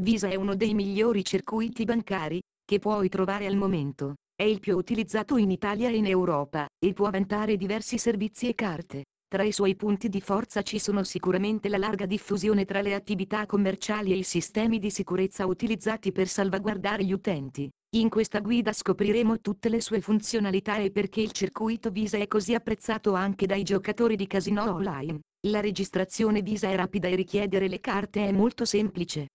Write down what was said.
Visa è uno dei migliori circuiti bancari che puoi trovare al momento. È il più utilizzato in Italia e in Europa, e può vantare diversi servizi e carte. Tra i suoi punti di forza ci sono sicuramente la larga diffusione tra le attività commerciali e i sistemi di sicurezza utilizzati per salvaguardare gli utenti. In questa guida scopriremo tutte le sue funzionalità e perché il circuito Visa è così apprezzato anche dai giocatori di casino online. La registrazione Visa è rapida e richiedere le carte è molto semplice.